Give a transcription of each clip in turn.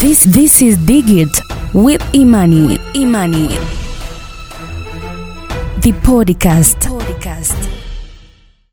This this is Digit with Imani. Imani. The podcast. podcast.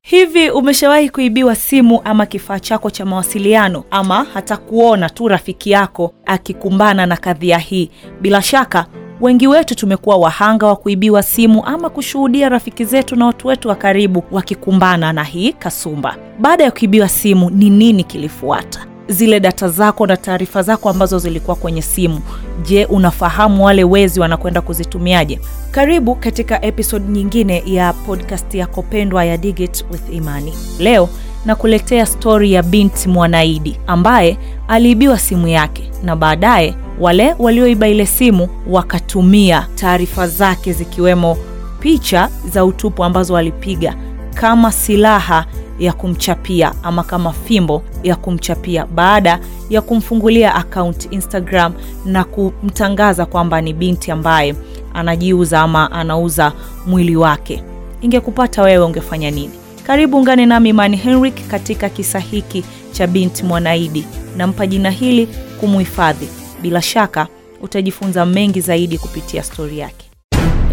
Hivi umeshawahi kuibiwa simu ama kifaa chako cha mawasiliano ama hata kuona tu rafiki yako akikumbana na kadhia hii? Bila shaka wengi wetu tumekuwa wahanga wa kuibiwa simu ama kushuhudia rafiki zetu na watu wetu wa karibu wakikumbana na hii kasumba. Baada ya kuibiwa simu, ni nini kilifuata? Zile data zako na taarifa zako ambazo zilikuwa kwenye simu, je, unafahamu wale wezi wanakwenda kuzitumiaje? Karibu katika episode nyingine ya podcast yako pendwa ya Digit with Imani. Leo nakuletea stori ya binti Mwanaidi ambaye aliibiwa simu yake na baadaye wale walioiba ile simu wakatumia taarifa zake zikiwemo picha za utupu ambazo walipiga kama silaha ya kumchapia ama kama fimbo ya kumchapia baada ya kumfungulia account Instagram na kumtangaza kwamba ni binti ambaye anajiuza ama anauza mwili wake. Ingekupata wewe ungefanya nini? Karibu ungane nami Imani Henrik katika kisa hiki cha binti Mwanaidi. Nampa jina hili kumuhifadhi. Bila shaka utajifunza mengi zaidi kupitia stori yake.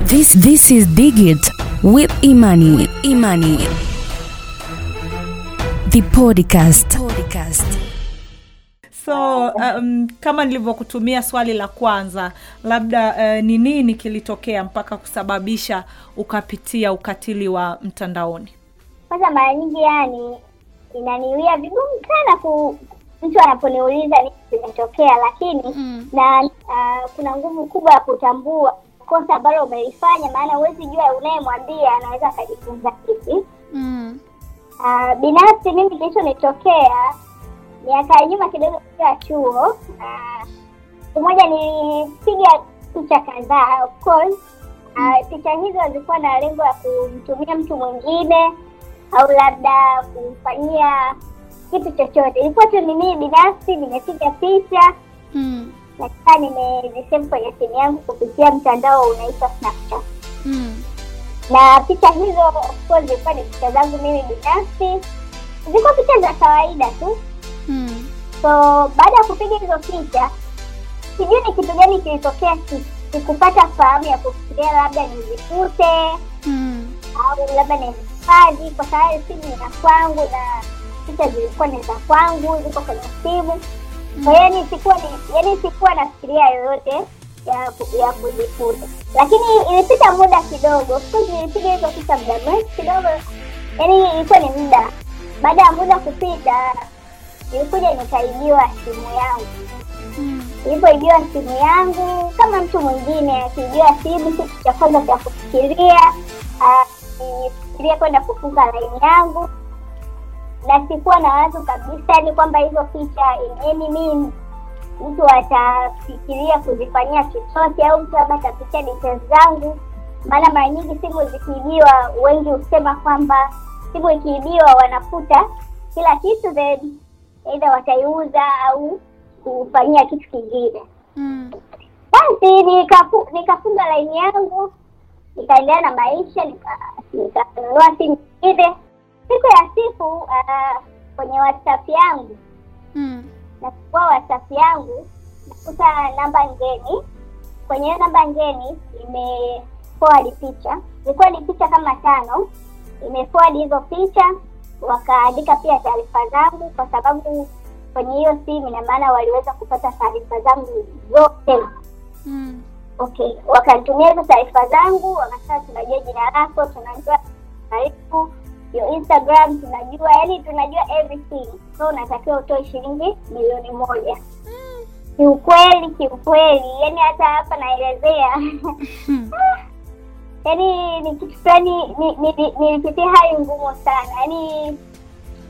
This this is Digit with Imani. Imani. The podcast. podcast. So um, kama nilivyokutumia swali la kwanza, labda uh, ni nini kilitokea mpaka kusababisha ukapitia ukatili wa mtandaoni? Kwanza mara nyingi yani inaniwia vigumu sana ku mtu anaponiuliza nini kimetokea, lakini Mm. na uh, kuna nguvu kubwa ya kutambua kosa ambalo umelifanya, maana huwezi jua unayemwambia anaweza akajifunza kipi. Mm. Uh, binafsi mimi kilichonitokea miaka ya nyuma kidogo ya chuo, ah, siku moja nilipiga picha kadhaa of course. Uh, picha hizo zilikuwa na lengo ya kumtumia mtu mwingine au labda kumfanyia kitu chochote. Ilikuwa tu ni mimi binafsi nimepiga picha Mm. na kisha kwenye simu yangu kupitia mtandao unaitwa Snapchat. Na picha hizo of course zilikuwa ni picha zangu mimi binafsi, zilikuwa picha za kawaida tu. hmm. So baada ya kupiga hizo picha, sijui ni kitu gani kilitokea, si- sikupata fahamu ya kufikiria labda nizifute hmm. au labda nizihifadhi, kwa sababu simu ni ya kwangu na picha zilikuwa ni za kwangu, ziko kwenye simu. Kwa hiyo yani sikuwa yani sikuwa nafikiria yoyote ya ya kujifunza, lakini ilipita muda kidogo. Nilipiga hizo picha muda mrefu kidogo, yani ilikuwa ni muda. Baada ya muda kupita, nilikuja nikaibiwa simu yangu. Mm. Nilipoibiwa simu yangu, kama mtu mwingine akiibiwa simu, kitu cha kwanza cha kufikiria ah, nifikiria kwenda kufunga laini yangu, na sikuwa na wazo kabisa yani kwamba hizo picha in any means mtu atafikiria kuzifanyia chochote au mtu labda atapitia details zangu. Maana mara nyingi simu zikiibiwa, wengi husema kwamba simu ikiibiwa wanafuta kila kitu, then aidha wataiuza au kufanyia kitu kingine. Mm. Basi nikafu, nikafunga laini yangu nikaendelea na maisha, nika- simu nyingine. Siku ya siku uh, kwenye WhatsApp yangu. Nafungua WhatsApp yangu nakuta namba ngeni. Kwenye hiyo namba ngeni ime forward picha, ilikuwa ni picha kama tano. Ime forward hizo picha, wakaandika pia taarifa zangu, kwa sababu kwenye hiyo simu ina maana waliweza kupata taarifa zangu zote. Mm. Okay, wakanitumia hizo taarifa zangu, wakasema tunajua jina lako, tunajua karibu your Instagram, tunajua yani tunajua everything, so unatakiwa utoe shilingi milioni moja. Kiukweli, kiukweli, yani hata hapa naelezea Mm. yani ni kitu fulani ni- ni- ni- nilipitia hali ngumu sana yani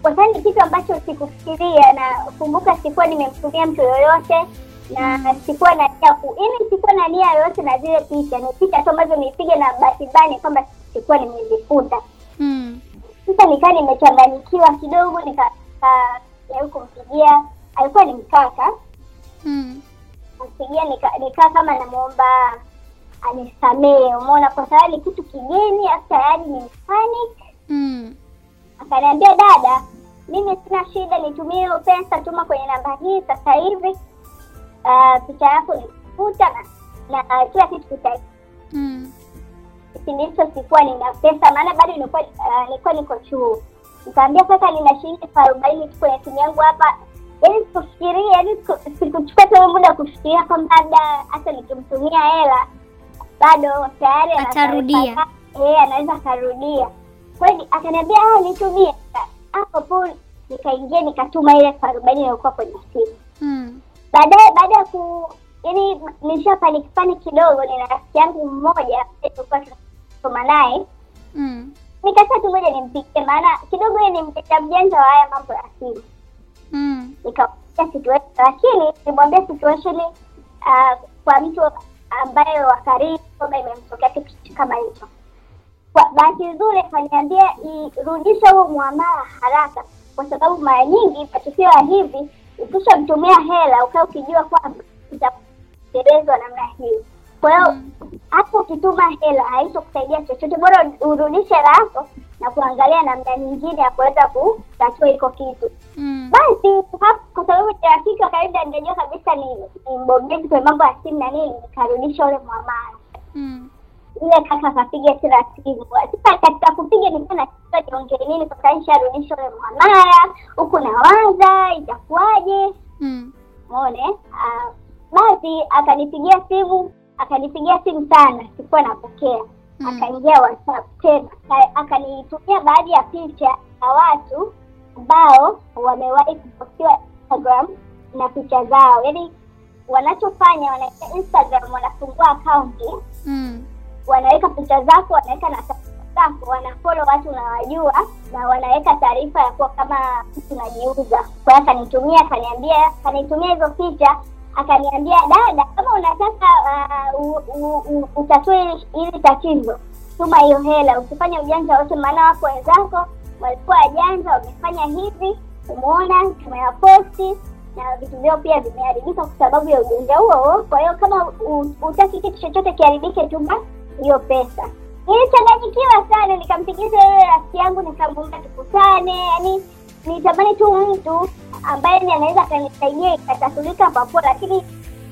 kwa sababu ni kitu ambacho sikufikiria na kumbuka sikuwa nimemtumia mtu yoyote na sikuwa na nia ku yani sikuwa na nia yoyote na zile picha ni picha tu ambazo nipiga na bahati kwamba sikuwa nimezifuta Mm. Sasa nikaa nimechanganyikiwa kidogo nikajaribu kumpigia alikuwa ni mkaka Mm. kumpigia nika- nikaa kama namwomba anisamee umeona kwa sababu ni kitu kigeni hasa, tayari ni panic Mm. akaniambia dada mimi sina shida nitumie hiyo pesa tuma kwenye namba hii sasa hivi uh, picha yako nikufuta na, na kila kitu kita Mm. Kipindi hicho sikuwa nina pesa, maana bado nilikuwa uh, nilikuwa niko chuo. Nikaambia sasa nina shilingi elfu arobaini tu kwenye simu yangu hapa, yaani sikufikiria, yaani sikuchukua tena muda kufikiria kwamba labda hata nikimtumia hela bado tayari Atarudia. Eh, anaweza akarudia. Kweli akaniambia ah, nitumie. Hapo po nikaingia nikatuma ile elfu arobaini iliyokuwa kwenye simu Mm. baadaye baada ya ku yani nisha panic panic kidogo nina rafiki yangu mmoja tulikuwa tunasoma naye Mm. nikasema tu moja nimpigie maana kidogo yeye ni mjanja mjanja wa haya mambo ya simu Mm. nikamwambia situation lakini nilimwambia situation uh, kwa mtu ambaye wa karibu kwamba imemtokea kitu kama hicho kwa bahati nzuri akaniambia irudisha huo muamala haraka kwa sababu mara nyingi matukio ya hivi ukishamtumia hela ukaa ukijua kwamba itatekelezwa namna hiyo kwa hiyo hapo ukituma hela haitokusaidia chochote bora urudishe hela na kuangalia namna nyingine ya kuweza kutatua iko kitu Mm. basi kwa sababu ni rafiki wa karibu na kabisa ni ni mbobezi kwenye mambo ya simu na nini nikarudisha ule mwamara Mm. Ile kaka akapiga tena simu sasa katika kupiga nilikuwa nachua niongee nini kwa sababu nisharudisha ule mwamara huku nawaza itakuwaje Mm. Basi akanipigia simu akanipigia simu sana sikuwa napokea Mm. akaingia whatsapp tena akanitumia baadhi ya picha za watu ambao wamewahi kupostiwa instagram na picha zao yaani wanachofanya wanaingia instagram wanafungua akaunti Mm. wanaweka picha zako wanaweka na zako wanafolo watu unawajua na wanaweka taarifa ya kuwa kama mtu unajiuza kwa hiyo akanitumia akaniambia akanitumia hizo picha akaniambia dada kama unataka uh, utatue hili- tatizo tuma hiyo hela usifanye ujanja wote maana wako wenzako walikuwa wajanja wamefanya hivi umeona tumewaposti na vitu vyao pia vimeharibika kwa sababu ya ujanja huo. Kwa hiyo kama utaki kitu chochote kiharibike, tuma hiyo pesa. Nilichanganyikiwa sana, nikampigiza yule rafiki yangu nikamwomba tukutane, yani nitamani tu mtu ambaye ni anaweza akanisaidia ikatatulika papo, lakini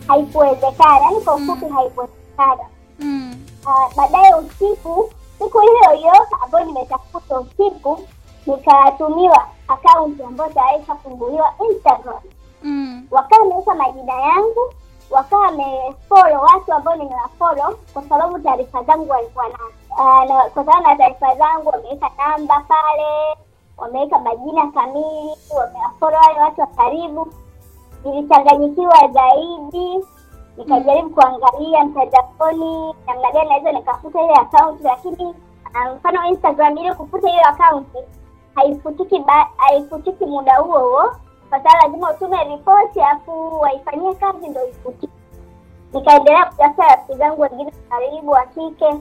haikuwezekana. Yaani kwa ufupi haikuwezekana. Mm. Uh, baadaye usiku siku hiyo hiyo ambayo nimetafuta usiku nikatumiwa akaunti ambayo tayari ishafunguliwa Instagram Mm. wakawa wameweka majina yangu wakawa wamefolo watu ambao nimewafolo kwa sababu taarifa zangu walikuwa nazo uh, na kwa sababu na taarifa zangu wameweka namba pale wameweka majina kamili wamewafolo wale watu wa karibu nilichanganyikiwa zaidi nikajaribu kuangalia mtandaoni namna gani naweza nikafuta ile akaunti lakini mfano um, instagram ili kufuta hiyo akaunti haifutiki haifutiki muda huo huo kwa sababu lazima utume ripoti afu waifanyie kazi ndo ifutiki. nikaendelea kutafuta rafiki zangu wengine karibu wa kike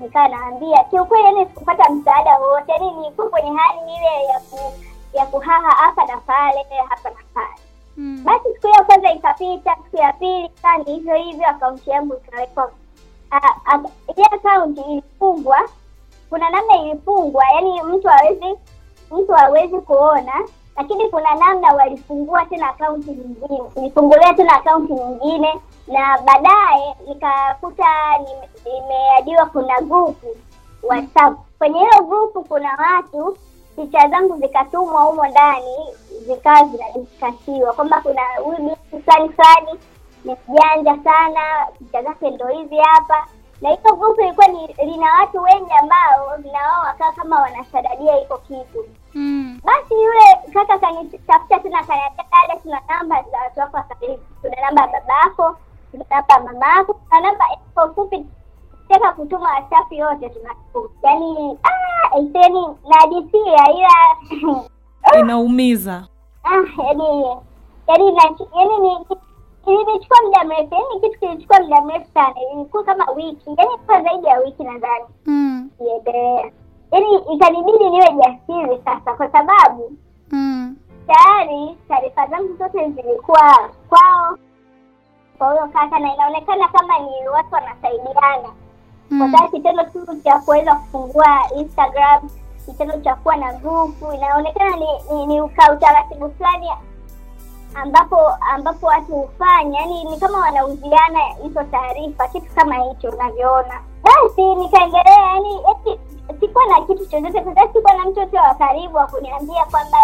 nikaa naambia kiukweli yani sikupata msaada wowote. Yani nilikuwa kwenye hali ile ya ku, ya kuhaha hapa na pale hapa na pale. Mm. basi siku ya kwanza ikapita siku ya pili kani hivyo hivyo akaunti yangu ikawekwa. Ile akaunti ilifungwa. Kuna namna ilifungwa yani mtu hawezi mtu hawezi kuona lakini kuna namna walifungua tena akaunti nyingine ilifungulia tena akaunti nyingine na baadaye nikakuta nimeajiwa nimeadiwa kuna grupu whatsapp. Kwenye hiyo grupu kuna watu picha zangu zikatumwa humo ndani zikawa zinadiskasiwa kwamba kuna huyu binti fulani fulani ni mjanja sana picha zake ndo hizi hapa. Na hiyo grupu ilikuwa ni lina watu wengi ambao na wao wakawa kama wanashadadia hiko kitu. Mm. basi yule kaka kanitafuta tena kaniambia dada tuna namba za watu wako wa karibu tuna namba ya baba yako tuna namba mama yako tuna namba kwa ufupi taka kutuma wasafi yote tunatuma yaani ah, iseni nadisia ila inaumiza. Ah, yaani yaani yaani ni ilinichukua muda mrefu yaani kitu kilichukua muda mrefu sana ilikuwa kama wiki yaani kwa zaidi ya wiki nadhani Mm. iendelea yaani ikanibidi niwe jasiri sasa kwa sababu Mm. tayari taarifa zangu zote zilikuwa kwao kwa huyo kaka na inaonekana kama ni watu wanasaidiana kwa Mm. sababu kitendo tu cha kuweza kufungua instagram kitendo cha kuwa na grupu inaonekana ni, ni, ni uka utaratibu fulani ambapo ambapo watu hufanya yani ni kama wanauziana hizo taarifa kitu kama hicho unavyoona basi nikaendelea yani eti sikuwa na kitu chochote kwa sababu sikuwa na mtu yote wa karibu wa kuniambia kwamba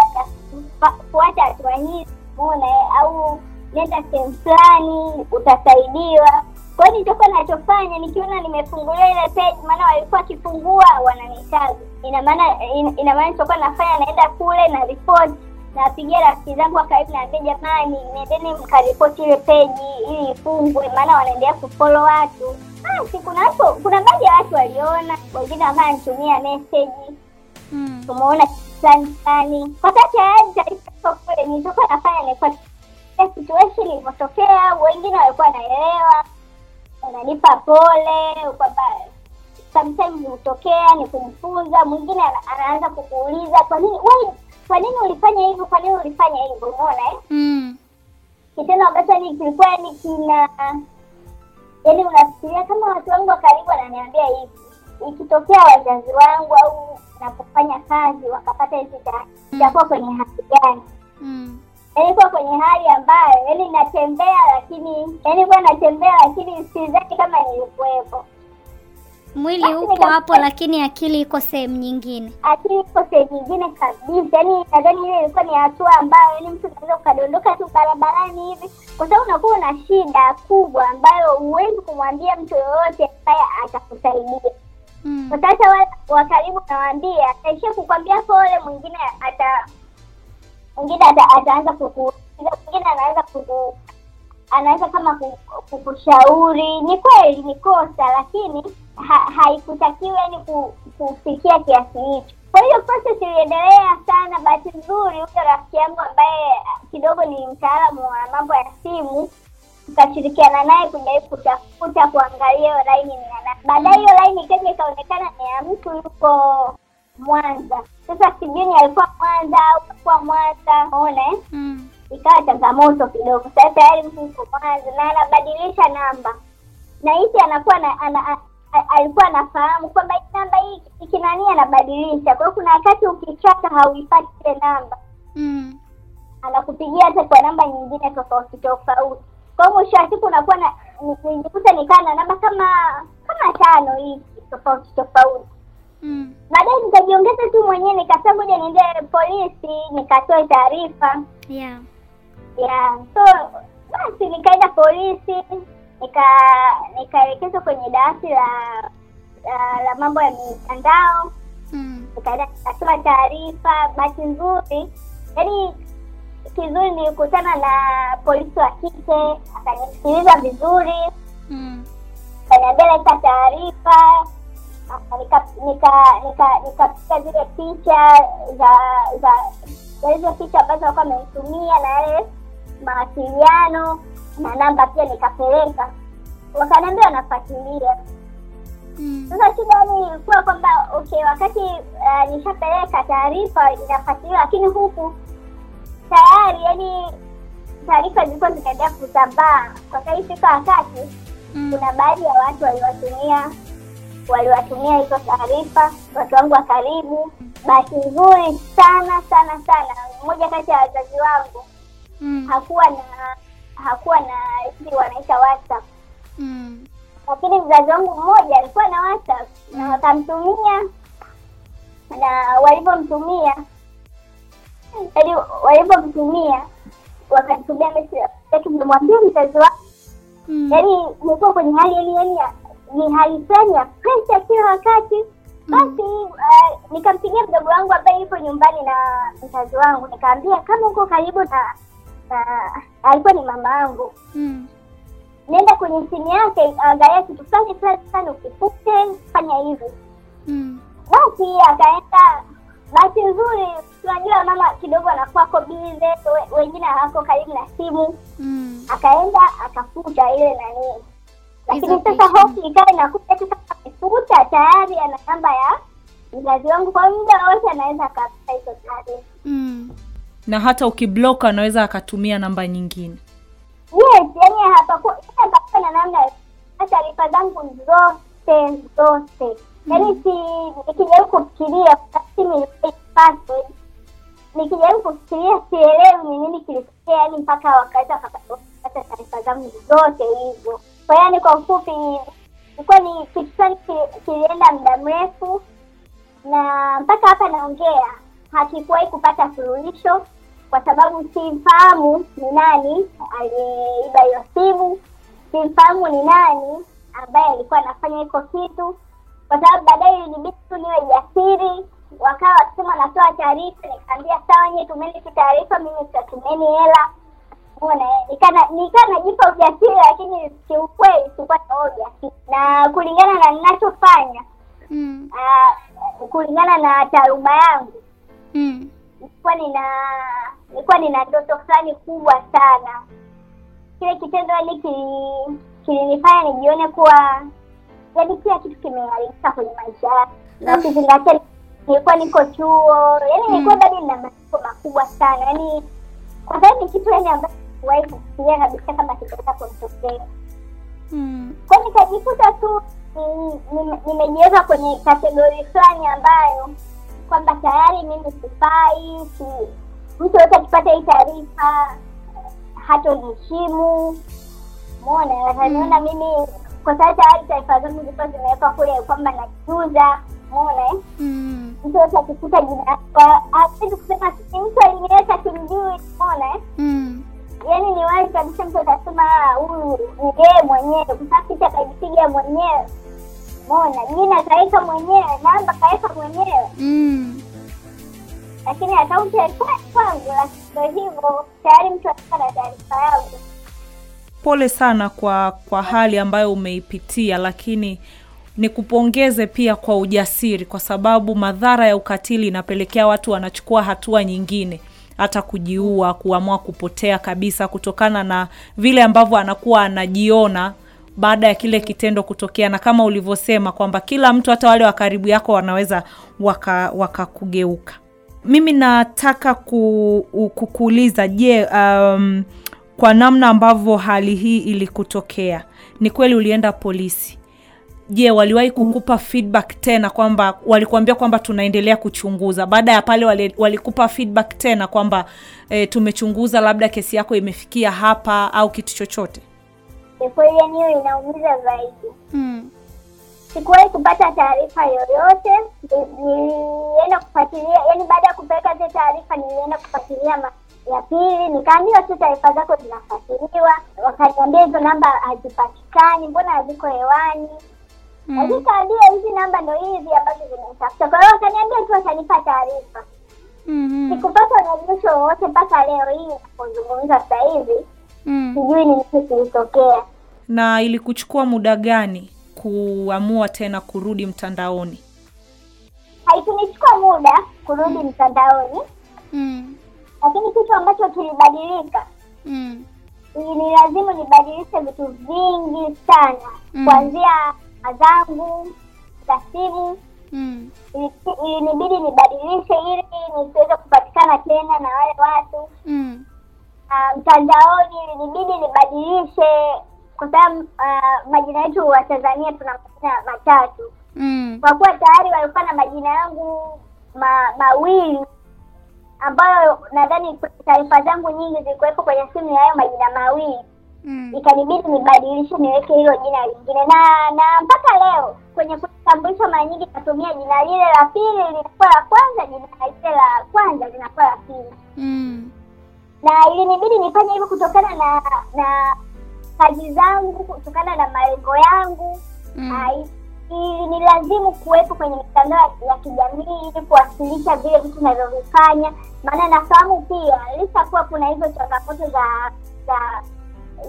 fa- fuata hatua hii umeona eh, au nenda sehemu fulani utasaidiwa. Kwa hiyo nilichokuwa nachofanya nikiona nimefungulia ile page maana walikuwa wakifungua wananihitaji. Ina maana ina- maana nilichokuwa nafanya naenda kule na report napigia rafiki zangu wa karibu naambia jamani nendeni mkaripoti ile peji ili ifungwe maana wanaendelea kufollow watu. Basi kuna watu kuna baadhi ya watu waliona wengine wakawa nitumia meseji Mm. tumeona fulani fulani kwa sababu tayari taarifa iko kule nilitoka nafanya nilikuwa situation ilivyotokea wengine walikuwa wanaelewa wananipa pole kwamba sometimes hutokea ni kumfunza mwingine anaanza kukuuliza kwa nini wewe kwa nini ulifanya hivyo kwa nini ulifanya hivyo umeona eh? Mm. kitendo ambacho ni kilikuwa ni kina yaani unafikiria kama watu wangu wa karibu wananiambia hivi ikitokea wazazi wangu au napofanya kazi wakapata hizi itakuwa kwenye hali gani Mm. Yaani kwenye hali ambayo yani natembea lakini yani kuwa natembea lakini sizani kama nilikuwepo Mwili upo hapo lakini akili iko sehemu nyingine. akili iko sehemu nyingine kabisa yani nadhani ile ilikuwa ni hatua ambayo yani mtu unaweza ukadondoka tu barabarani hivi kwa sababu unakuwa una shida kubwa ambayo huwezi kumwambia mtu yoyote ambaye atakusaidia Mm. sasa wale wa karibu nawaambia ataishia kukwambia pole mwingine ata mwingine ata, ataanza kuku mwingine anaweza kuku anaweza kama kukushauri ni kweli ni kosa lakini ha, haikutakiwa yani kufikia kiasi hicho kwa hiyo process iliendelea sana bahati nzuri huyo rafiki yangu ambaye kidogo ni mtaalamu wa mambo ya simu tukashirikiana naye kujaribu kutafuta kuangalia hiyo laini ni nani. Baadaye hiyo laini ikaja ikaonekana ni ya mtu yuko Mwanza. Sasa sijui alikuwa Mwanza au alikuwa Mwanza, unaona eh? Mm. ikawa changamoto kidogo. Sasa tayari mtu yuko Mwanza na anabadilisha namba, na hisi anakuwa na, ana, alikuwa anafahamu kwamba hii namba hii ikinani anabadilisha. Kwa hiyo kuna wakati ukichata hauipati ile namba Mm. anakupigia hata kwa namba nyingine tofauti tofauti. Kwa hiyo mwisho wa siku unakuwa na nijikuta nikaa na namba kama kama tano hivi tofauti tofauti. Mm. Baadaye nikajiongeza tu mwenyewe, nikasema ngoja niende polisi nikatoe taarifa Yeah. ya so basi nikaenda polisi nika nikaelekezwa kwenye dawati la, la la mambo ya mitandao Mm. nikaenda nikatoa taarifa. Bahati nzuri, yaani kizuri, nilikutana na polisi wa kike akanisikiliza vizuri, Mm. akaniambia leta taarifa, aka- nika nika nika nikapiga zile picha za za za hizo picha ambazo alikuwa amenitumia na yale mawasiliano na namba pia nikapeleka, wakaniambia wanafuatilia. Mm. Sasa shida ni kuwa kwamba okay, wakati uh, nishapeleka taarifa inafuatiliwa, lakini huku tayari yani taarifa zilikuwa zinaendelea kusambaa. Kwa sababu ifika wakati Mm. kuna baadhi ya watu waliwatumia waliwatumia hizo taarifa watu wangu wa karibu. Bahati nzuri sana sana sana, mmoja kati ya wazazi wangu Mm. hakuwa na hakuwa na hii wanaita WhatsApp Mm. lakini mzazi wangu mmoja alikuwa na WhatsApp na wakamtumia, na walivyomtumia yaani walivyomtumia wakanitumia message, tumemwambia mzazi wangu, Mm. yaani nilikuwa kwenye hali yaani yaani ni hali fulani ya presha kila wakati. Basi uh, nikampigia mdogo wangu ambaye yupo nyumbani na mzazi wangu, nikaambia kama uko karibu na na alikuwa ni mama yangu Mm. nenda kwenye simu yake angalia kitu fulani fulani fulani ukifute fanya hivi Mm. basi akaenda bahati nzuri tunajua mama kidogo anakwako bize we- wengine hawako karibu na simu Mm. akaenda akafuta ile nani lakini sasa hofu ikawa inakuja tu kama amefuta tayari ana namba ya mzazi wangu kwa muda wote anaweza akapata hizo taarifa. Mm. na hata ukiblock anaweza akatumia namba nyingine. Yes yani hapakuwa na namna ya taarifa zangu zote zote. Yaani si nikijaribu kufikiria password nikijaribu kufikiria sielewi ni nini kilitokea yani mpaka wakaweza wakapata taarifa zangu zote hizo. Kwa hiyo yani, kwa ufupi, ilikuwa ni kitu fulani kilienda muda mrefu, na mpaka hapa naongea hakikuwahi kupata suluhisho, kwa sababu simfahamu ni nani aliyeiba hiyo simu, simfahamu ni nani ambaye alikuwa anafanya hiko kitu, kwa sababu baadaye ilinibidi tu niwe jasiri. Wakawa wakisema wanatoa taarifa, nikaambia sawa, nyie tumeni tu taarifa, mimi sitatumeni hela. Umeona, eh? nikana nikaa najipa ujasiri, lakini kiukweli sikuwa na ujasiri, na kulingana na ninachofanya Mm. Uh, kulingana na taaluma yangu Mm. nilikuwa nina nilikuwa nina ndoto fulani kubwa sana. Kile kitendo yani kili- kilinifanya nijione kuwa yani kila kitu kimeharibika kwenye maisha yangu, na ukizingatia nilikuwa niko chuo, yani nilikuwa bado nina malengo makubwa sana, yani kwa sababu ni kitu yani ambacho sikuwahi kufikiria kabisa kama kitaweza kumtokea Mm. Kwa nikajikuta tu ni- ni- nimejiweka kwenye kategori fulani ambayo kwamba tayari mimi sifai, si mtu yote akipata hii taarifa hatoniheshimu. mona wataniona mimi kwa sababu tayari taarifa zangu zilikuwa zimewekwa kule kwamba najuza. Umeona, eh? Mm. mtu yote akikuta jina kwa- hawezi kusema mtu aliniweka kimjui Umeona, eh? Mm. Yaani ni wazi kabisa mtu atasema "Ah, huyu ni yeye mwenyewe. Kwa sababu picha akajipiga mwenyewe. Mona jina kaweka mwenyewe namba kaweka mwenyewe. Mm. lakini akaunti alikuwa ya kwangu ndo hivyo. Tayari mtu alikuwa na taarifa yangu. Pole sana kwa kwa hali ambayo umeipitia, lakini nikupongeze pia kwa ujasiri, kwa sababu madhara ya ukatili inapelekea watu wanachukua hatua nyingine, hata kujiua, kuamua kupotea kabisa, kutokana na vile ambavyo anakuwa anajiona baada ya kile kitendo kutokea, na kama ulivyosema kwamba kila mtu, hata wale wa karibu yako, wanaweza waka wakakugeuka. Mimi nataka ku, kukuuliza je, um, kwa namna ambavyo hali hii ilikutokea, ni kweli ulienda polisi? Je, waliwahi kukupa feedback tena kwamba walikuambia kwamba tunaendelea kuchunguza? Baada ya pale wali, walikupa feedback tena kwamba e, tumechunguza, labda kesi yako imefikia hapa au kitu chochote? ni kweli yani hiyo inaumiza zaidi Mm. sikuwahi kupata taarifa yoyote Ni- nilienda kufuatilia yani baada ya kupeleka zile taarifa nilienda kufuatilia ma- ya pili nikaambiwa tu taarifa zako zinafuatiliwa wakaniambia hizo namba hazipatikani mbona haziko hewani Mm. hizi namba ndo hizi ambazo zimetafuta kwa hiyo wakaniambia tu watanipa taarifa Mhm. sikupata urejesho wowote mpaka leo hii napozungumza sasa hivi Mm. sijui ni nini kilitokea Na ilikuchukua muda gani kuamua tena kurudi mtandaoni? haikunichukua muda kurudi mtandaoni Mm. lakini kitu ambacho kilibadilika Mm. ni lazimu nibadilishe vitu vingi sana Mm. kuanzia zangu za simu Mm. ili- ilinibidi nibadilishe ili nisiweze kupatikana tena na wale watu Mm. uh, mtandaoni ilinibidi nibadilishe kwa sababu uh, majina yetu wa Tanzania tuna majina matatu Mm. kwa kuwa tayari walikuwa na majina yangu ma, mawili ambayo nadhani taarifa zangu nyingi zilikuwepo kwenye simu ya hayo majina mawili Mm. ikanibidi nibadilishe niweke hilo jina lingine na na mpaka leo kwenye kutambulisha mara nyingi natumia jina lile la pili linakuwa la kwanza jina lile la kwanza linakuwa la pili Mm. na ilinibidi nifanye hivyo kutokana na na kazi zangu kutokana na malengo yangu Mm. ili i- ilinilazimu kuwepo kwenye mitandao ya kijamii ili kuwasilisha vile vitu navyovifanya maana nafahamu pia lisha kuwa kuna hizo changamoto za za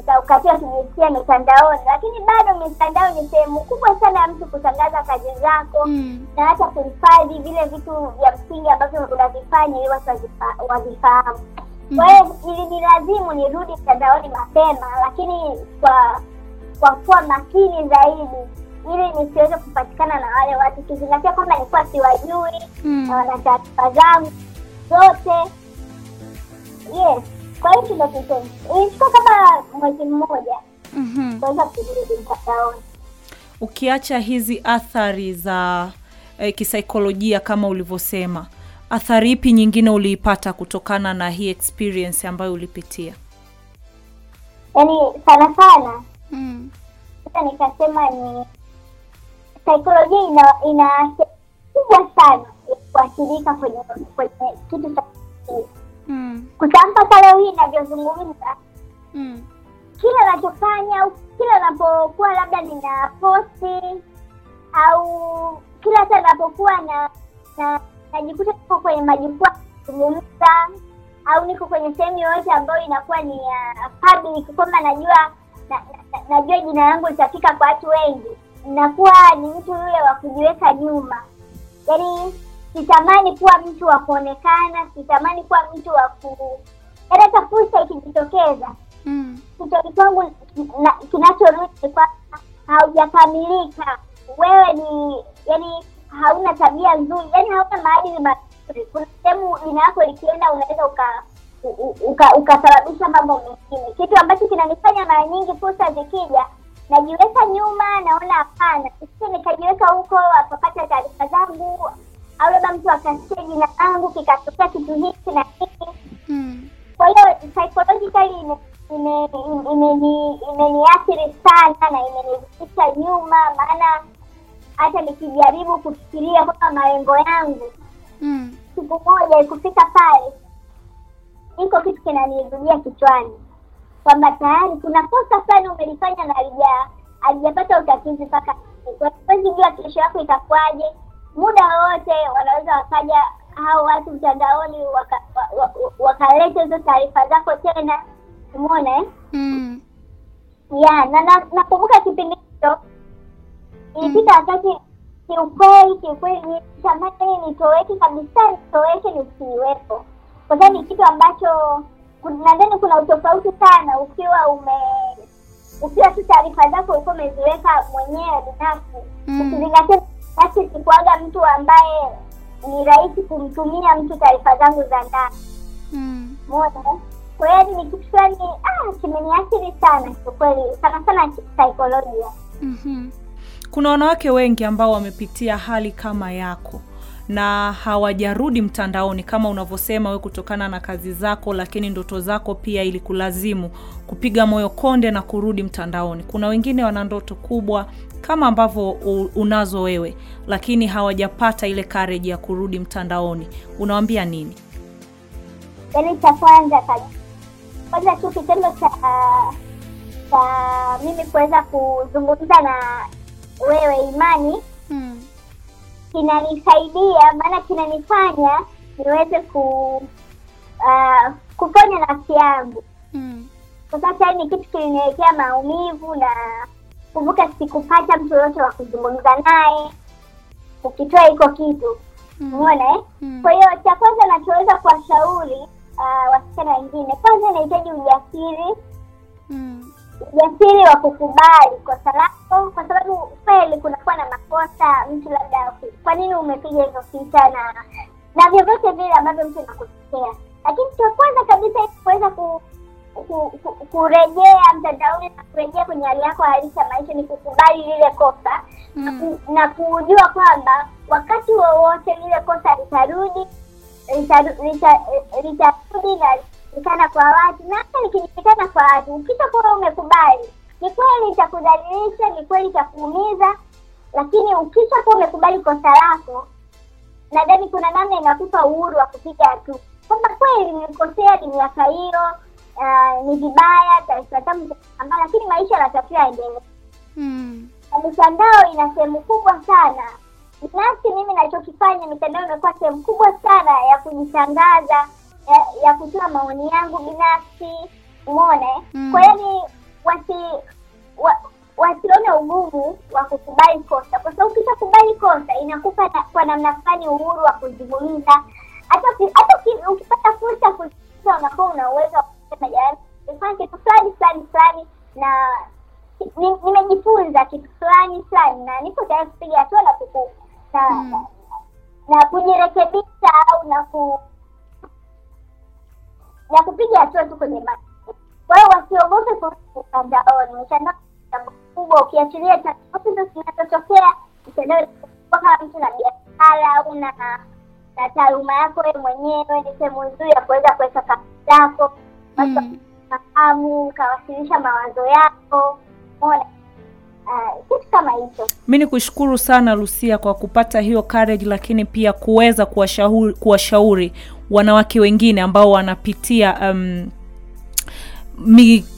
za ukatili kijinsia mitandaoni lakini bado mitandao ni sehemu kubwa sana ya mtu kutangaza kazi zako Mm. na hata kuhifadhi vile vitu vya msingi ambavyo unavifanya ili watu wavifahamu kwa hiyo ilinilazimu nirudi mtandaoni mapema lakini kwa kwa kuwa makini zaidi ili nisiweze kupatikana na wale watu kizingatia kwamba nilikuwa siwajui Mm. na wana taarifa zangu zote yes kwa hiyo ndo kitendo kama mwezi mmoja Mhm. kuweza kurudi mtandaoni Ukiacha hizi athari za eh, kisaikolojia kama ulivyosema, athari ipi nyingine uliipata kutokana na hii experience ambayo ulipitia? yaani sana sana Mm. sasa nikasema ni saikolojia ina ina kubwa sana kuathirika kwenye kwenye kitu kutamka pale hii inavyozungumza. Mm. kila anachofanya au kila anapokuwa labda nina posti au kila hata napokuwa na na najikuta niko kwenye majukwaa kuzungumza au niko kwenye sehemu yoyote ambayo inakuwa ni ya public kwamba najua na, na, najua jina langu litafika kwa watu wengi. Nakuwa ni mtu yule wa kujiweka nyuma. Yaani sitamani kuwa mtu wa kuonekana sitamani kuwa mtu wa ku yaani hata fursa ikijitokeza. Mm. kichwani kwangu kinachorudi ni kwamba haujakamilika. Wewe ni yani hauna tabia nzuri yani hauna maadili mazuri. Kuna sehemu jina yako likienda unaweza uka ukasababisha uka, uka- mambo mengine. Kitu ambacho kinanifanya mara nyingi fursa zikija najiweka nyuma naona hapana. Sisi nikajiweka huko wakapata taarifa zangu au labda mtu akasikia jina langu kikatokea kitu hiki na hiki Mm. kwa hiyo psychologically ime- ime- ime imeniathiri sana na imenirudisha nyuma maana hata nikijaribu kufikiria kwamba malengo yangu Mm. siku moja ikufika pale iko kitu kinanirudia kichwani kwamba tayari kuna kosa fulani umelifanya na alijapata utatizi utatuzi mpaka siku. huwezi jua kesho yako itakuwaje muda wowote wanaweza wakaja hao watu mtandaoni wakaleta waka, waka, wa- hizo taarifa zako tena umeona eh? Mm. ya na na- kipindi hicho ilipita wakati kiukweli kiukweli nitamani nitoweke kabisa nitoweke nisiiwepo kwa sababu ni kitu ambacho nadhani kuna utofauti sana ukiwa ume ukiwa tu taarifa zako ulikuwa umeziweka mwenyewe binafsi Mm. ukizingatia basi sikuaga mtu ambaye ni rahisi kumtumia mtu taarifa zangu za ndani Mm. Mona kwa hiyo ni kitu fulani ah, kimeniathiri sana kiukweli sana sana saikolojia -hmm. Kuna wanawake wengi ambao wamepitia hali kama yako na hawajarudi mtandaoni kama unavyosema we, kutokana na kazi zako, lakini ndoto zako pia ilikulazimu kupiga moyo konde na kurudi mtandaoni. Kuna wengine wana ndoto kubwa kama ambavyo unazo wewe, lakini hawajapata ile courage ya kurudi mtandaoni. Unawaambia nini? yaani cha kwanza kabisa kwanza tu kitendo cha cha mimi kuweza kuzungumza na wewe imani Mm. Kinanisaidia maana kinanifanya niweze ku uh, kuponya nafsi yangu Mm. kwa sasa ni kitu kiliniwekea maumivu na kumbuka sikupata mtu yoyote wa kuzungumza naye ukitoa iko kitu Mm. umeona eh? Mm. kwa hiyo cha kwanza nachoweza kuwashauri uh, wasichana wengine kwanza inahitaji ujasiri Mm. ujasiri wa kukubali kosa lako kwa sababu kweli kunakuwa na makosa mtu labda kwa nini umepiga hizo picha na na vyovyote vile ambavyo mtu nakutokea lakini cha kwanza kabisa ili kuweza ku, ku, ku, kurejea mtandaoni na kurejea kwenye hali yako halisi ya maisha ni kukubali lile kosa na Mm. na kujua kwamba wakati wowote lile kosa litarudi litaru- lita- litarudi na likana kwa watu na hata likijulikana kwa watu ukishakuwa umekubali ni kweli itakudhalilisha ni kweli itakuumiza lakini ukisha kuwa umekubali kosa lako nadhani kuna namna inakupa uhuru wa kupiga hatua kwamba kweli nimekosea, ni miaka hiyo uh, ni vibaya taarifa lakini maisha yanatakiwa yaendelee Mm. na mitandao ina sehemu kubwa sana binafsi mimi nachokifanya mitandao imekuwa sehemu kubwa sana ya kujitangaza ya, ya kutoa maoni yangu binafsi umeona? Mm. kwa hiyo ni wasi wa, wasione ugumu wa kukubali kosa kwa sababu ukishakubali kosa inakupa kwa namna fulani uhuru wa kuzungumza hata hata ukipata fursa ya kuzungumza unakuwa una uwezo wa kusema jamani nimefanya kitu fulani fulani fulani na nimejifunza kitu fulani fulani na niko tayari kupiga hatua na kuku na, Mm. na kujirekebisha au na ku na kupiga hatua tu kwenye maisha. Kwa hiyo wasiogope kuhusu mtandaoni. Mitandao jambo ukiachilia changamoto zinazotokea, mitandao kama mtu na biashara au na na taaluma yako wewe mwenyewe, ni sehemu nzuri ya kuweza kuweka kazi zako, Mm. fahamu, ukawasilisha mawazo yako, mona Ah, kitu kama hicho. Mi ni kushukuru sana Lucia kwa kupata hiyo courage, lakini pia kuweza kuwashauri, kuwashauri wanawake wengine ambao wanapitia um,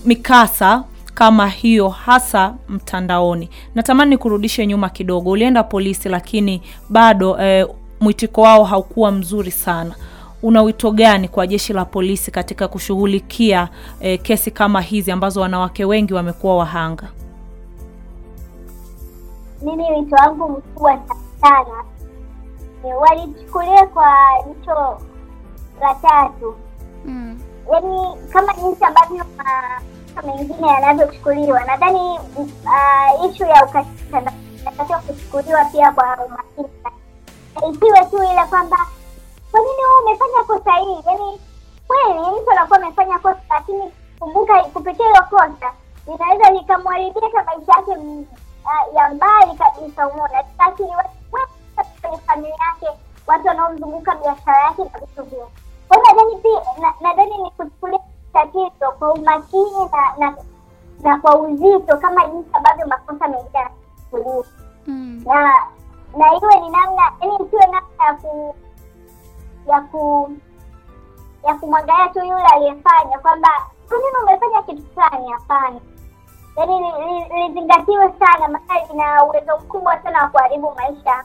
mikasa kama hiyo hasa mtandaoni. Natamani kurudishe nyuma kidogo, ulienda polisi lakini bado eh, mwitiko wao haukuwa mzuri sana. Una wito gani kwa jeshi la polisi katika kushughulikia eh, kesi kama hizi ambazo wanawake wengi wamekuwa wahanga? Mimi wito wangu mkubwa sana ni walichukulia kwa jicho la tatu, Mm. yaani kama jinsi ambavyo mengine yanavyochukuliwa. Nadhani uh, ishu ya ukatili inatakiwa kuchukuliwa pia kwa umakini, isiwe tu ile kwamba kwa nini wewe umefanya kosa hili. Yani kweli mtu anakuwa amefanya kosa, lakini kumbuka, kupitia hilo kosa linaweza likamharibia maisha yake ah, ya mbali kabisa. Umeona, lakini kwenye familia yake, watu wanaomzunguka, biashara yake na vitu vile. Kwa hiyo nadhani pia nadhani ni kuchukulia tatizo kwa umakini na na na kwa uzito kama jinsi ambavyo makosa mengine yanachukuliwa Mm. na na iwe ni namna yani isiwe namna ya ku ya ku ya kumwangalia tu yule aliyefanya kwamba kwa nini umefanya kitu fulani? Hapana. Yaani li- li- lizingatiwe sana maana lina uwezo mkubwa sana wa kuharibu maisha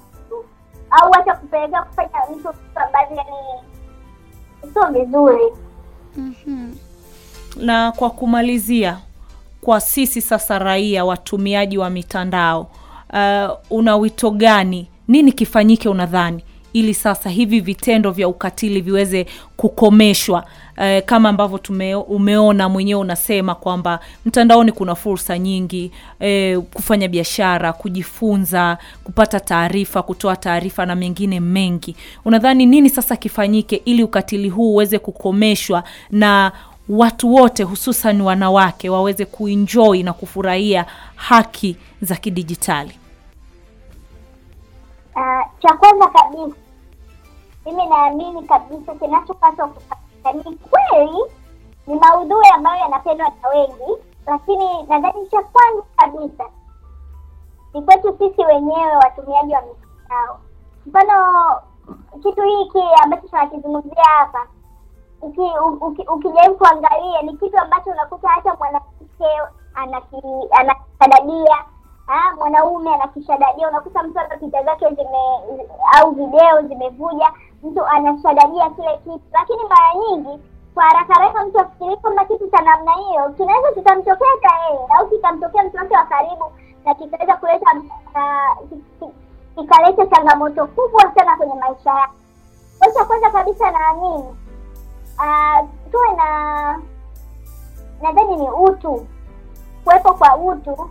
au hata kupelekea kufanya mtu vitu ambavyo yani sio vizuri. Mhm. Na kwa kumalizia kwa sisi sasa raia watumiaji wa mitandao uh, una wito gani? Nini kifanyike unadhani ili sasa hivi vitendo vya ukatili viweze kukomeshwa? Uh, kama ambavyo umeona mwenyewe unasema kwamba mtandaoni kuna fursa nyingi uh, kufanya biashara kujifunza kupata taarifa kutoa taarifa na mengine mengi. Unadhani nini sasa kifanyike ili ukatili huu uweze kukomeshwa na watu wote hususan wanawake waweze kuenjoy na kufurahia haki za kidijitali. Uh, cha kwanza kabisa mimi naamini kabisa kinachopaswa kufanyika ni kweli ni maudhui ambayo yanapendwa na wengi lakini nadhani cha kwanza kabisa ni kwetu sisi wenyewe watumiaji wa mitandao. Mfano kitu hiki ambacho tunakizungumzia hapa uki- uki- ukijaribu kuangalia ni kitu ambacho unakuta hata mwanamke anakishadadia mwanaume anakishadadia unakuta mtu hata picha zake zime au video zimevuja mtu anashadadia kile kitu. Lakini mara nyingi kwa haraka haraka mtu afikirii kwamba kitu cha namna hiyo kinaweza kikamtokea hata yeye au kikamtokea mtu wake wa karibu na kikaweza kuleta ah, ki- ki- kikaleta changamoto kubwa sana kwenye maisha yake. Kwa kwanza kabisa naamini Tuwe na nadhani ni utu kuwepo kwa utu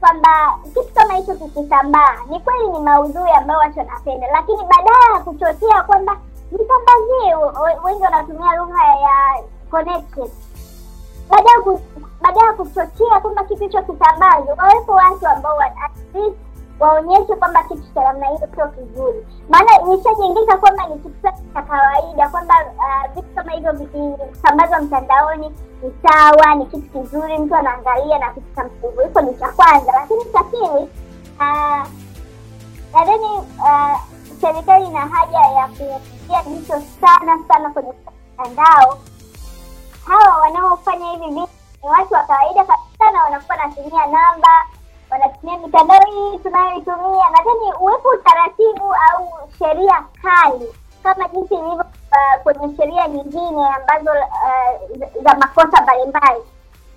kwamba kitu kama hicho kikisambaa. Ni kweli ni maudhui ambayo watu wanapenda lakini badala ya kuchochea kwamba nisambazie, wengi wanatumia lugha ya connected, baada ya kuchochea kwamba kitu hicho kisambazwe wawepo watu ambao wa- at least waonyeshe kwamba kitu cha namna hiyo sio kizuri. Maana imeshajengeka kwamba ni kitu cha kawaida kwamba ah, vitu kama hivyo vikisambazwa mtandaoni ni sawa ni kitu kizuri mtu anaangalia na kitu cha msivu hiko ni cha kwanza. Lakini cha pili ah, nadhani ah, serikali ina haja ya kuia jicho sana sana kwenye mtandao. Hawa wanaofanya hivi vitu ni watu wa kawaida kabisa na wanakuwa wanatumia namba wanatumia mitandao hii tunayoitumia. Nadhani uwepo utaratibu au sheria kali kama jinsi ilivyo uh, kwenye sheria nyingine ambazo uh, za- makosa mbalimbali.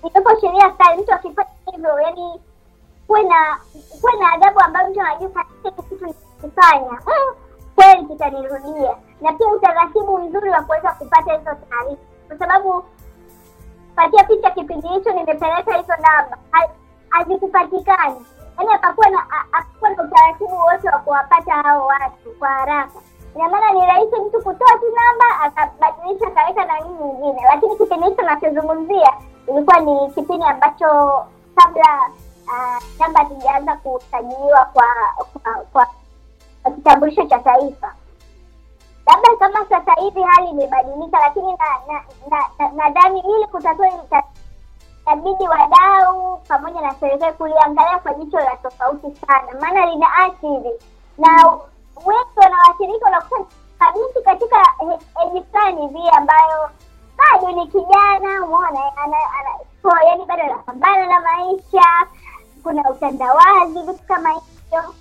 Iwepo sheria kali mtu akifanya hivyo yani kuwe na kuwe na adhabu ambayo mtu anajua kabisa kitu nikifanya mm, kweli kitanirudia. Na pia utaratibu mzuri wa kuweza kupata hizo taarifa. Kwa sababu patia picha kipindi hicho nimepeleka hizo namba ha- hazikupatikani yaani hapakuwa na ha- hapakuwa na utaratibu wote wa kuwapata hao watu kwa haraka. Ina maana ni rahisi mtu kutoa tu namba akabadilisha akaweka na nini nyingine. Lakini kipindi hicho nachozungumzia ilikuwa ni kipindi ambacho kabla ah, namba hazijaanza kusajiliwa kwa kwa, kwa, kitambulisho cha taifa. Labda kama sasa hivi hali imebadilika, lakini nadhani na, na, na, na, ili kutatua inabidi wadau pamoja na serikali kuliangalia kwa jicho la tofauti sana, maana lina athiri na wengi wanaoathirika wanakuta kabisa katika eji fulani hivi ambayo bado ni kijana, umeona, yani bado anapambana na maisha, kuna utandawazi, vitu kama hivyo,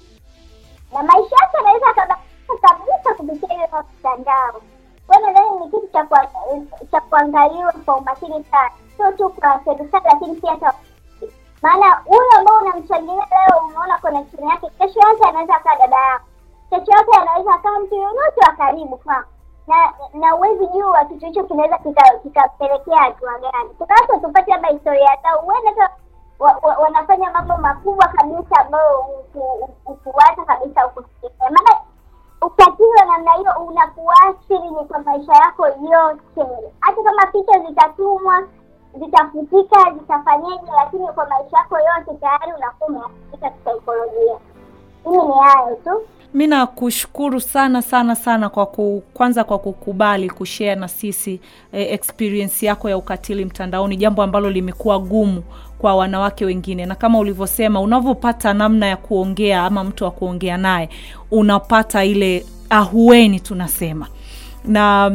na maisha yake anaweza akabadilika kabisa kupitia hiyo mtandao. Kwa nadhani ni kitu cha kuangaliwa kwa umakini sana, sio tu kwa serikali, lakini pia hata maana huyo ambao unamchangilia leo, umeona connection yake, kesho yake anaweza akawa dada yako, kesho yake anaweza akawa mtu yoyote wa karibu kwako, na na uwezi jua kitu hicho kinaweza kikapelekea hatua gani. Kuna tupate labda historia zao, huenda hata wa, wa, wanafanya mambo makubwa kabisa ambayo uku- ukuwacha kabisa ukufikiria. Maana ukatili wa namna hiyo unakuathiri ni kwa maisha yako yote, hata kama picha zitatumwa zitafutika zitafanyeje, lakini kwa maisha yako yote tayari unakuwa umeathirika kisaikolojia. Mimi ni hayo tu. Mi nakushukuru sana sana sana kwa ku, kwanza kwa kukubali kushare na sisi eh, experience yako ya ukatili mtandaoni, jambo ambalo limekuwa gumu kwa wanawake wengine, na kama ulivyosema, unavyopata namna ya kuongea ama mtu wa kuongea naye, unapata ile ahueni tunasema na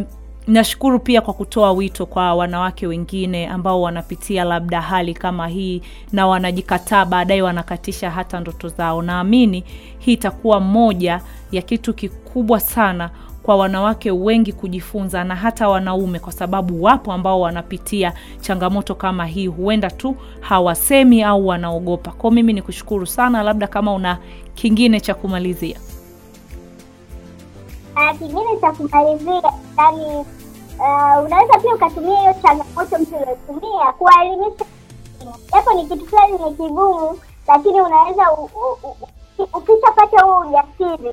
nashukuru pia kwa kutoa wito kwa wanawake wengine ambao wanapitia labda hali kama hii na wanajikataa baadaye wanakatisha hata ndoto zao. Naamini hii itakuwa moja ya kitu kikubwa sana kwa wanawake wengi kujifunza na hata wanaume kwa sababu wapo ambao wanapitia changamoto kama hii. Huenda tu hawasemi au wanaogopa. Kwao mimi ni kushukuru sana labda kama una kingine cha kumalizia. Ah, kingine cha kumalizia yani, uh, unaweza pia ukatumia hiyo changamoto mtu uliotumia kuwaelimisha, japo ni kitu fulani ni kigumu, lakini unaweza ukishapata huo ujasiri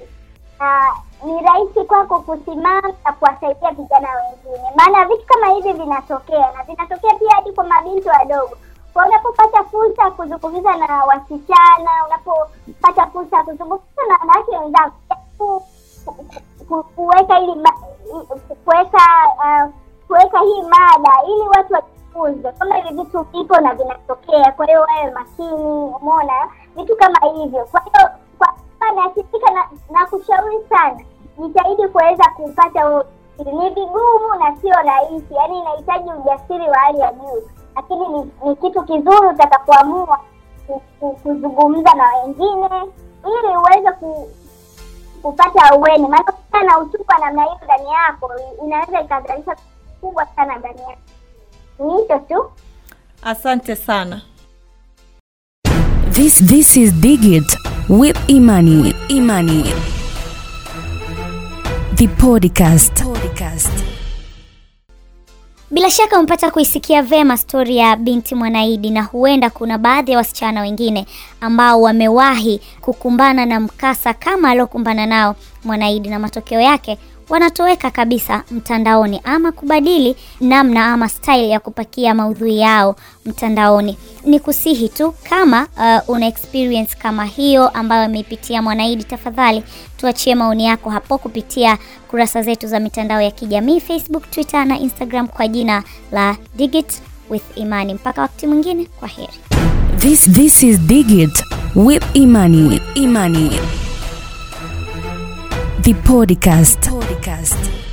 uh, ni rahisi kwako kusimama na kuwasaidia vijana wengine, maana vitu kama hivi vinatokea na vinatokea pia hadi kwa mabinti wadogo. Kwa unapopata fursa ya kuzungumza na wasichana, unapopata fursa ya kuzungumza na wanawake wenzako kuweka ili kuweka ah, kuweka hii mada ili watu wajifunze kama hivi vitu vipo na vinatokea. Kwa hiyo wawe makini, umeona vitu kama hivyo. Kwa hiyo kwa nasifika na, na kushauri sana, jitahidi kuweza kupata ujasiri. Ni vigumu na sio rahisi, yaani inahitaji ujasiri wa hali ya juu, lakini ni, ni kitu kizuri utakapoamua ku- ku- kuzungumza na wengine ili uweze ku, kupata ahueni, maana ukiwa na wa namna hiyo ndani yako inaweza ikazalisha kubwa sana ndani yako. Ni hicho tu. asante sana This this is Digit with Imani. Imani. The podcast. Podcast. Bila shaka umepata kuisikia vema stori ya binti Mwanaidi, na huenda kuna baadhi ya wasichana wengine ambao wamewahi kukumbana na mkasa kama aliokumbana nao Mwanaidi, na matokeo yake wanatoweka kabisa mtandaoni ama kubadili namna ama style ya kupakia maudhui yao mtandaoni. Ni kusihi tu kama uh, una experience kama hiyo ambayo imeipitia Mwanaidi, tafadhali tuachie maoni yako hapo kupitia kurasa zetu za mitandao ya kijamii Facebook, Twitter na Instagram kwa jina la Digit with Imani. Mpaka wakati mwingine, kwa heri. This this is Digit with Imani. Imani. The podcast. Podcast.